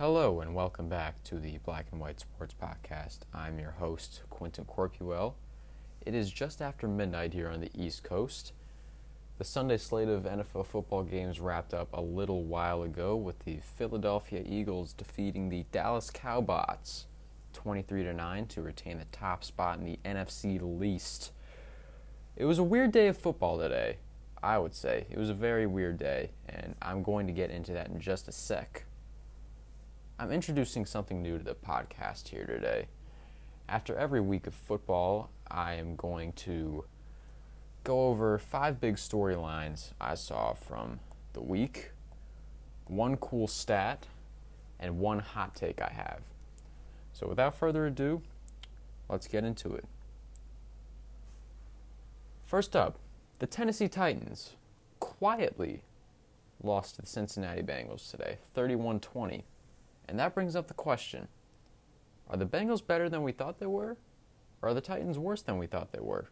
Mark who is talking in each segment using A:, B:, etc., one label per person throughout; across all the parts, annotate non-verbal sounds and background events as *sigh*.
A: Hello and welcome back to the Black and White Sports Podcast. I'm your host, Quentin Corpuel. It is just after midnight here on the East Coast. The Sunday slate of NFL football games wrapped up a little while ago with the Philadelphia Eagles defeating the Dallas Cowboys 23 to 9 to retain the top spot in the NFC least. It was a weird day of football today, I would say. It was a very weird day, and I'm going to get into that in just a sec. I'm introducing something new to the podcast here today. After every week of football, I am going to go over five big storylines I saw from the week, one cool stat, and one hot take I have. So, without further ado, let's get into it. First up, the Tennessee Titans quietly lost to the Cincinnati Bengals today, 31 20. And that brings up the question Are the Bengals better than we thought they were? Or are the Titans worse than we thought they were?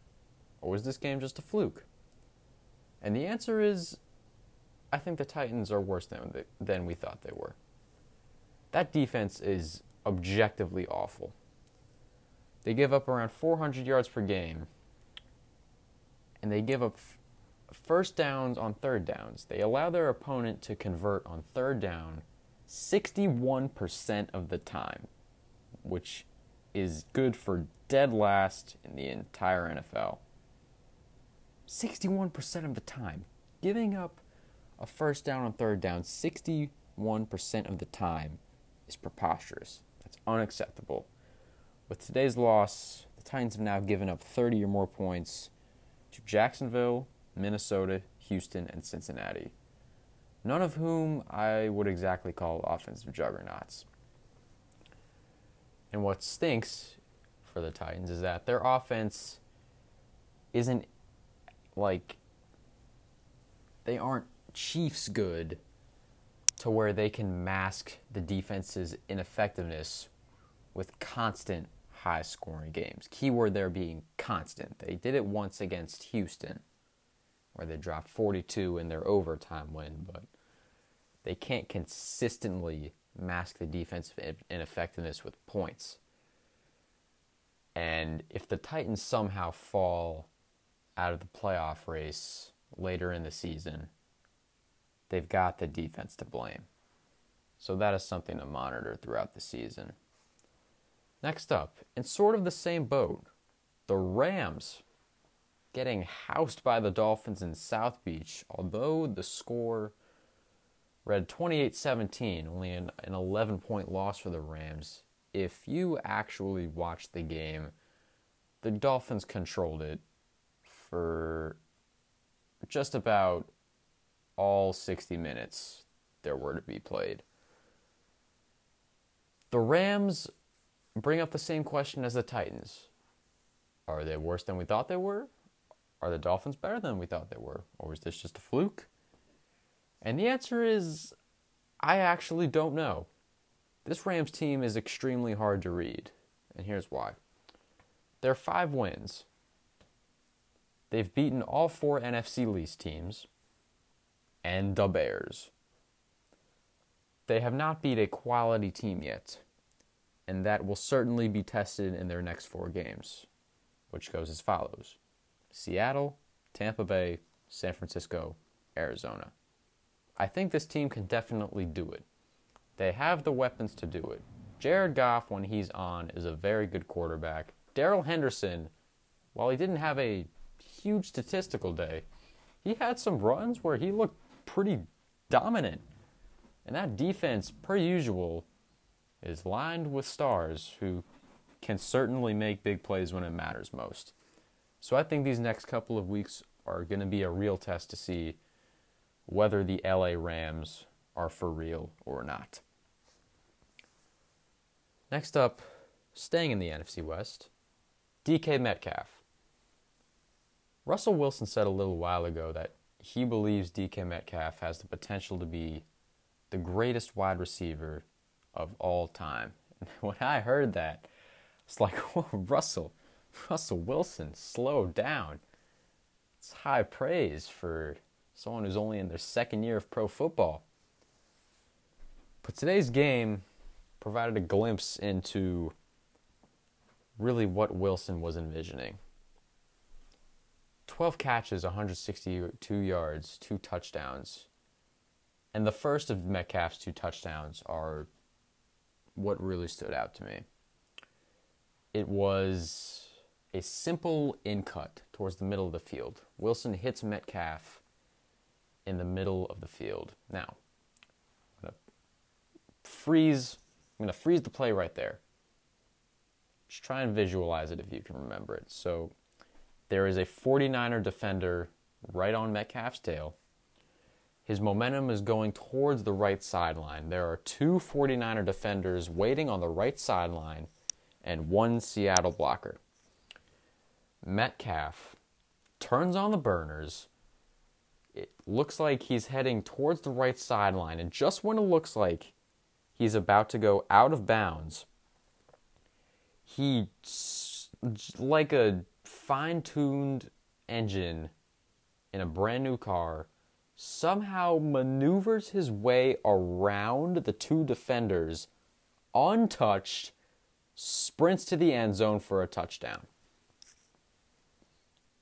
A: Or was this game just a fluke? And the answer is I think the Titans are worse than, than we thought they were. That defense is objectively awful. They give up around 400 yards per game, and they give up f- first downs on third downs. They allow their opponent to convert on third down 61% of the time, which is good for dead last in the entire NFL. 61% of the time. Giving up a first down on third down 61% of the time is preposterous. That's unacceptable. With today's loss, the Titans have now given up 30 or more points to Jacksonville, Minnesota, Houston, and Cincinnati none of whom I would exactly call offensive juggernauts. And what stinks for the Titans is that their offense isn't like they aren't Chiefs good to where they can mask the defense's ineffectiveness with constant high scoring games. Keyword there being constant. They did it once against Houston where they dropped 42 in their overtime win, but they can't consistently mask the defensive ineffectiveness with points. And if the Titans somehow fall out of the playoff race later in the season, they've got the defense to blame. So that is something to monitor throughout the season. Next up, in sort of the same boat, the Rams getting housed by the Dolphins in South Beach, although the score read 28 17, only an, an 11 point loss for the Rams. If you actually watched the game, the Dolphins controlled it for just about all 60 minutes there were to be played. The Rams bring up the same question as the Titans. Are they worse than we thought they were? Are the Dolphins better than we thought they were? Or is this just a fluke? And the answer is I actually don't know. This Rams team is extremely hard to read, and here's why. They're five wins. They've beaten all four NFC least teams and the Bears. They have not beat a quality team yet, and that will certainly be tested in their next four games, which goes as follows Seattle, Tampa Bay, San Francisco, Arizona. I think this team can definitely do it. They have the weapons to do it. Jared Goff, when he's on, is a very good quarterback. Darrell Henderson, while he didn't have a huge statistical day, he had some runs where he looked pretty dominant. And that defense, per usual, is lined with stars who can certainly make big plays when it matters most. So I think these next couple of weeks are going to be a real test to see whether the LA Rams are for real or not. Next up, staying in the NFC West, DK Metcalf. Russell Wilson said a little while ago that he believes DK Metcalf has the potential to be the greatest wide receiver of all time. *laughs* And when I heard that, it's like, *laughs* Russell, Russell Wilson, slow down. It's high praise for someone who's only in their second year of pro football. But today's game provided a glimpse into really what Wilson was envisioning. 12 catches, 162 yards, two touchdowns. And the first of Metcalf's two touchdowns are what really stood out to me. It was a simple in cut towards the middle of the field. Wilson hits Metcalf in the middle of the field. Now, I'm to freeze I'm to freeze the play right there. Just try and visualize it if you can remember it. So there is a 49er defender right on Metcalf's tail. His momentum is going towards the right sideline. There are two 49er defenders waiting on the right sideline and one Seattle blocker. Metcalf turns on the burners. It looks like he's heading towards the right sideline, and just when it looks like he's about to go out of bounds, he, like a fine tuned engine in a brand new car, somehow maneuvers his way around the two defenders untouched, sprints to the end zone for a touchdown.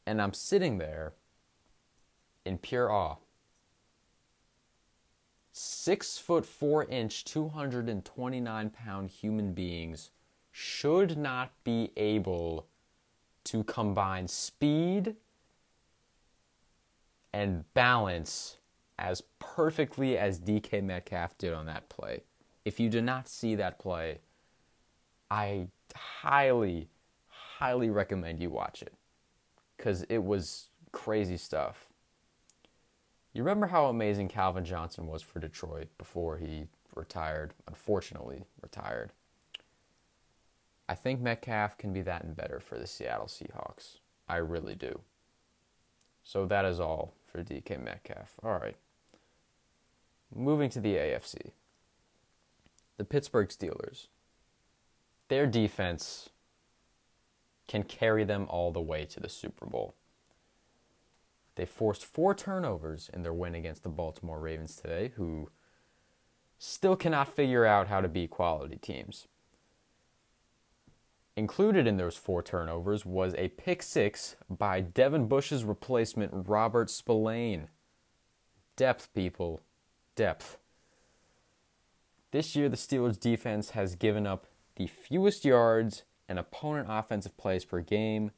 A: And I'm sitting there in pure awe six foot four inch, 229 pound human beings should not be able to combine speed and balance as perfectly as DK Metcalf did on that play. If you did not see that play, I highly, highly recommend you watch it because it was crazy stuff. You remember how amazing Calvin Johnson was for Detroit before he retired, unfortunately, retired. I think Metcalf can be that and better for the Seattle Seahawks. I really do. So that is all for DK Metcalf. All right. Moving to the AFC. The Pittsburgh Steelers. Their defense can carry them all the way to the Super Bowl. They forced four turnovers in their win against the Baltimore Ravens today, who still cannot figure out how to beat quality teams. Included in those four turnovers was a pick six by Devin Bush's replacement, Robert Spillane. Depth, people. Depth. This year, the Steelers' defense has given up the fewest yards and opponent offensive plays per game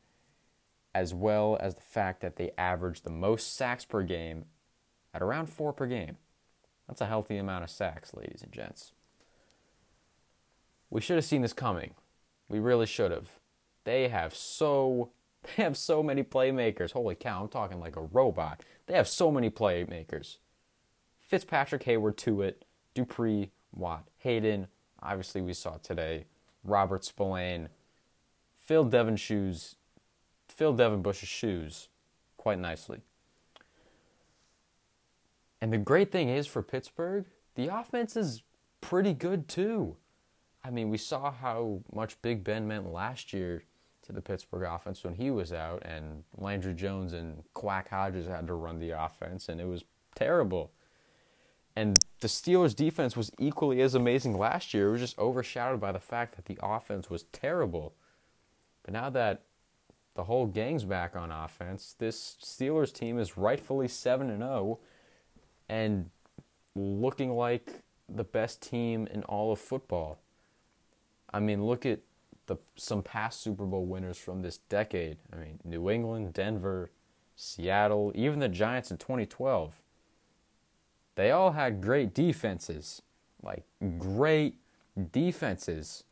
A: as well as the fact that they average the most sacks per game at around four per game. That's a healthy amount of sacks, ladies and gents. We should have seen this coming. We really should have. They have so *laughs* they have so many playmakers. Holy cow, I'm talking like a robot. They have so many playmakers. Fitzpatrick Heyward Tuitt, Dupree, Watt, Haden, obviously we saw today, Robert Spillane, fill Devin Shoes fill Devin Bush's shoes quite nicely. And the great thing is for Pittsburgh, the offense is pretty good too. I mean, we saw how much Big Ben meant last year to the Pittsburgh offense when he was out, and Landry Jones and Quack Hodges had to run the offense, and it was terrible. And the Steelers' defense was equally as amazing last year. It was just overshadowed by the fact that the offense was terrible. But now that the whole gang's back on offense. This Steelers team is rightfully 7 and 0 and looking like the best team in all of football. I mean, look at the some past Super Bowl winners from this decade. I mean, New England, Denver, Seattle, even the Giants in 2012. They all had great defenses. Like great defenses.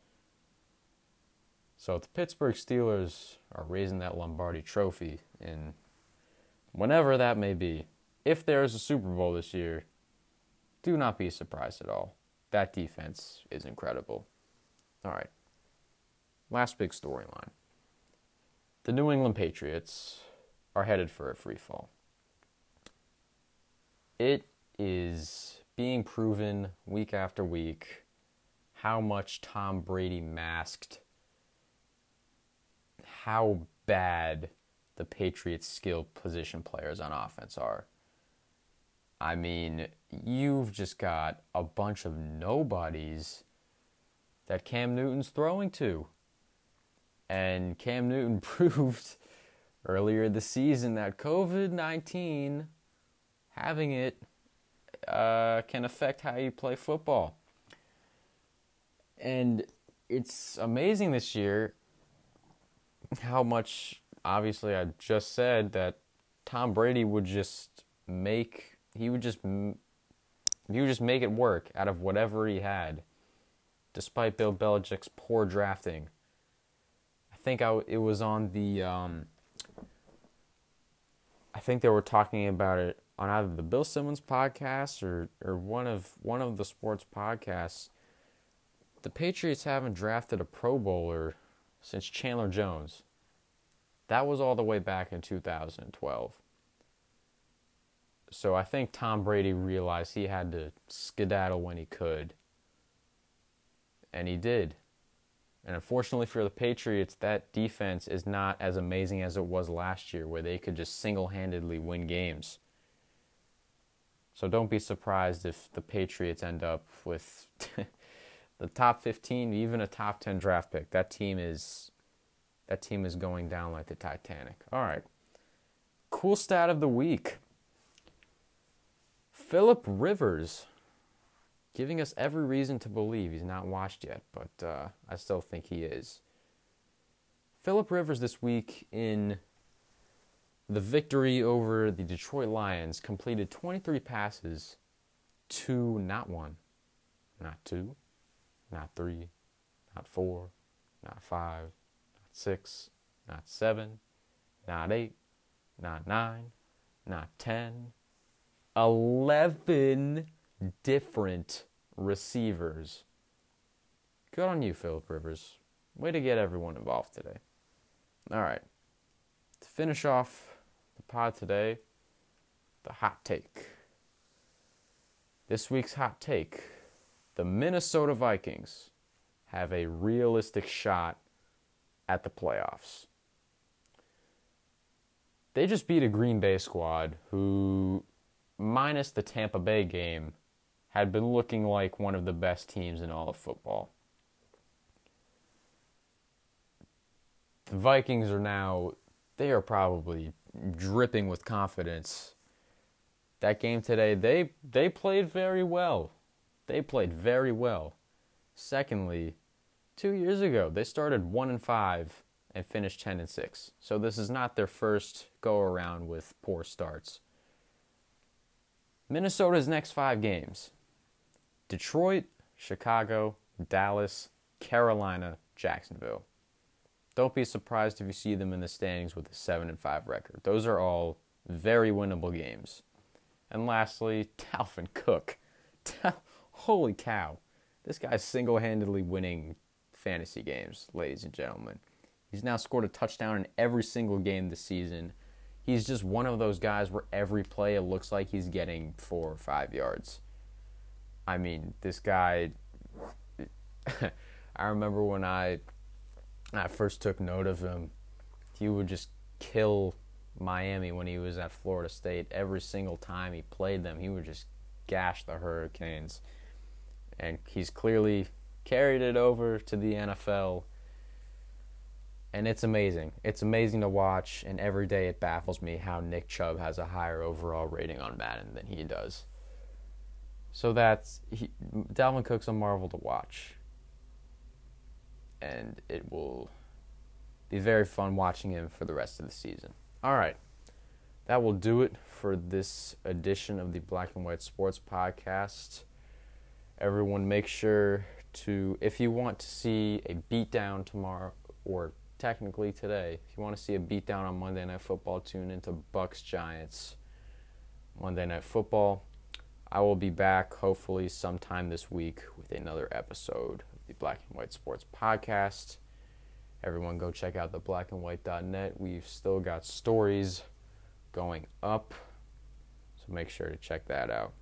A: So if the Pittsburgh Steelers are raising that Lombardi trophy in whenever that may be, if there is a Super Bowl this year, do not be surprised at all. That defense is incredible. All right. Last big storyline. The New England Patriots are headed for a free fall. It is being proven week after week how much Tom Brady masked how bad the Patriots' skill position players on offense are. I mean, you've just got a bunch of nobodies that Cam Newton's throwing to. And Cam Newton *laughs* proved earlier this season that COVID 19, having it, uh, can affect how you play football. And it's amazing this year how much, obviously, I just said that Tom Brady would just make, he would just, he would just make it work out of whatever he had, despite Bill Belichick's poor drafting. I think I, it was on the, um, I think they were talking about it on either the Bill Simmons podcast or, or one of one of the sports podcasts. The Patriots haven't drafted a Pro Bowler since Chandler Jones. That was all the way back in 2012. So I think Tom Brady realized he had to skedaddle when he could. And he did. And unfortunately for the Patriots, that defense is not as amazing as it was last year, where they could just single handedly win games. So don't be surprised if the Patriots end up with *laughs* the top 15, even a top 10 draft pick. That team is that team is going down like the Titanic. All right. Cool stat of the week. Philip Rivers giving us every reason to believe he's not washed yet, but uh, I still think he is. Philip Rivers this week in the victory over the Detroit Lions completed 23 passes to not one, not two, not three, not four, not five, not six, not seven, not eight, not nine, not ten, eleven different receivers. Good on you, Philip Rivers. Way to get everyone involved today. All right. To finish off the pod today, the hot take. This week's hot take the Minnesota Vikings have a realistic shot at the playoffs. They just beat a Green Bay squad who, minus the Tampa Bay game, had been looking like one of the best teams in all of football. The Vikings are now, they are probably dripping with confidence. That game today, they they played very well. They played very well. Secondly, 2 years ago, they started 1 and 5 and finished 10 and 6. So this is not their first go around with poor starts. Minnesota's next 5 games. Detroit, Chicago, Dallas, Carolina, Jacksonville. Don't be surprised if you see them in the standings with a 7 and 5 record. Those are all very winnable games. And lastly, *laughs* Dalvin Cook. Holy cow. This guy's single handedly winning fantasy games, ladies and gentlemen. He's now scored a touchdown in every single game this season. He's just one of those guys where every play it looks like he's getting four or five yards. I mean, this guy. *laughs* I remember when I, I first took note of him, he would just kill Miami when he was at Florida State. Every single time he played them, he would just gash the Hurricanes. And he's clearly carried it over to the NFL. And it's amazing. It's amazing to watch, and every day it baffles me how Nick Chubb has a higher overall rating on Madden than he does. So that's he, Dalvin Cook's a marvel to watch, and it will be very fun watching him for the rest of the season. All right, that will do it for this edition of the Black and White Sports Podcast. Everyone, make sure to if you want to see a beatdown tomorrow, or technically today, if you want to see a beatdown on Monday Night Football, tune into Bucs Giants Monday Night Football. I will be back hopefully sometime this week with another episode of the Black and White Sports Podcast. Everyone go check out the blackandwhite.net. We've still got stories going up, so make sure to check that out.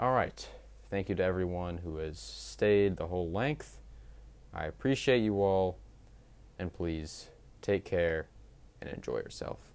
A: All right. Thank you to everyone who has stayed the whole length. I appreciate you all, and please take care and enjoy yourself.